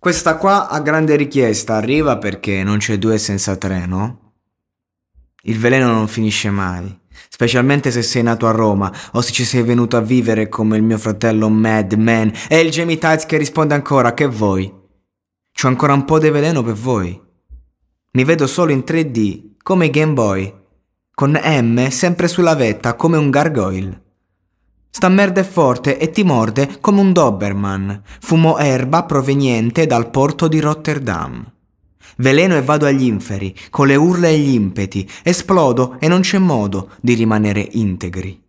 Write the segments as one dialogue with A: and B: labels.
A: Questa qua a grande richiesta arriva perché non c'è due senza tre, no? Il veleno non finisce mai, specialmente se sei nato a Roma o se ci sei venuto a vivere come il mio fratello Mad Man e il Jamie Tights che risponde ancora che voi. C'ho ancora un po' di veleno per voi. Mi vedo solo in 3D, come i Game Boy, con M sempre sulla vetta come un gargoyle. Sta merda è forte e ti morde come un Doberman. Fumo erba proveniente dal porto di Rotterdam. Veleno e vado agli inferi, con le urla e gli impeti, esplodo e non c'è modo di rimanere integri.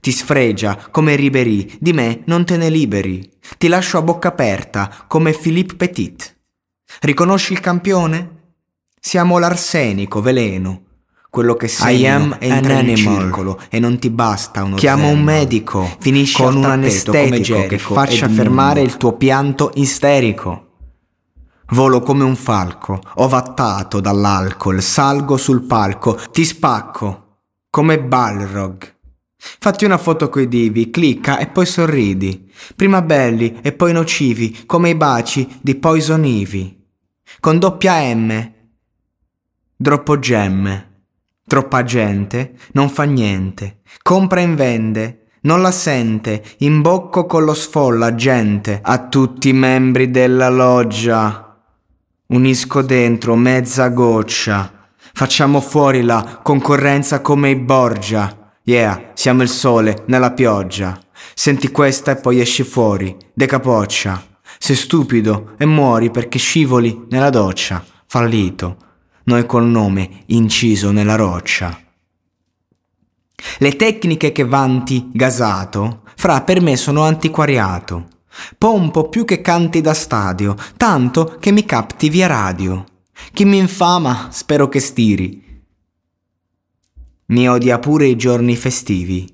A: Ti sfregia come Ribéry, di me non te ne liberi. Ti lascio a bocca aperta come Philippe Petit. Riconosci il campione? Siamo l'arsenico, veleno. Quello che sei
B: I am
A: entra
B: an
A: circolo e non ti basta uno
B: Chiamo
A: zen.
B: un medico,
A: Finisci
B: con un anestetico che faccia fermare il tuo pianto isterico.
A: Volo come un falco, ovattato dall'alcol, salgo sul palco, ti spacco, come Balrog. Fatti una foto coi divi, clicca e poi sorridi. Prima belli e poi nocivi, come i baci di Poison Ivy. Con doppia M. Troppo gemme. Troppa gente, non fa niente. Compra e vende, non la sente. Imbocco con lo sfolla, gente. A tutti i membri della loggia. Unisco dentro mezza goccia. Facciamo fuori la concorrenza come i Borgia. Yeah, siamo il sole nella pioggia. Senti questa e poi esci fuori, decapoccia. Sei stupido e muori perché scivoli nella doccia. Fallito. Noi col nome inciso nella roccia. Le tecniche che vanti gasato, fra per me sono antiquariato. Pompo più che canti da stadio, tanto che mi capti via radio. Chi mi infama, spero che stiri. Mi odia pure i giorni festivi.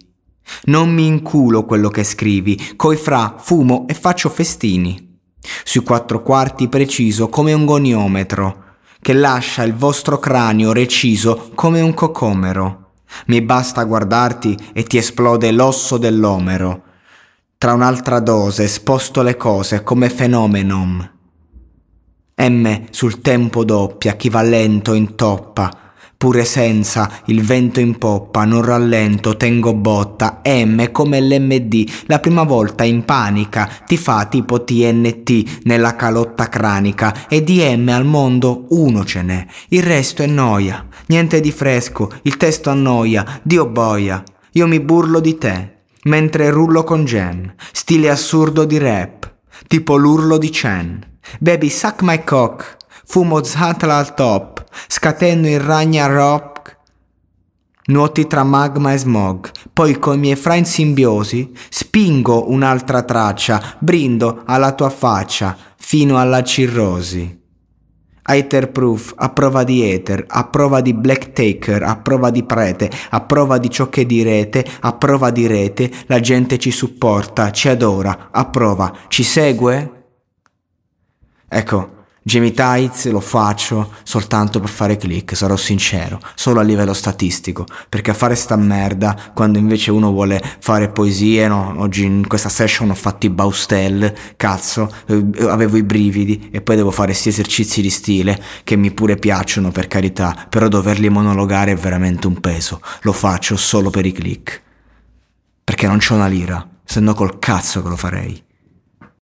A: Non mi inculo quello che scrivi, coi fra fumo e faccio festini. Sui quattro quarti preciso come un goniometro, che lascia il vostro cranio reciso come un cocomero. Mi basta guardarti e ti esplode l'osso dell'omero. Tra un'altra dose sposto le cose come fenomenon. M sul tempo doppia, chi va lento intoppa. Pure senza il vento in poppa, non rallento, tengo botta. M come l'MD, la prima volta in panica, ti fa tipo TNT nella calotta cranica. E di M al mondo uno ce n'è, il resto è noia. Niente di fresco, il testo annoia, Dio boia. Io mi burlo di te, mentre rullo con Jen, stile assurdo di rap, tipo l'urlo di Chen. Baby suck my cock, fumo zatla al top, scateno il ragna rock, nuoti tra magma e smog, poi coi miei fra simbiosi spingo un'altra traccia, brindo alla tua faccia fino alla cirrosi. Haterproof, a prova di ether, a prova di black taker, a prova di prete, a prova di ciò che direte, a prova di rete, la gente ci supporta, ci adora, a prova, ci segue? Ecco,
B: Jamie Tights lo faccio soltanto per fare click, sarò sincero, solo a livello statistico, perché a fare sta merda, quando invece uno vuole fare poesie, no, oggi in questa session ho fatto i Baustel, cazzo, eh, avevo i brividi e poi devo fare questi esercizi di stile che mi pure piacciono per carità, però doverli monologare è veramente un peso, lo faccio solo per i click, perché non c'ho una lira, se no col cazzo che lo farei.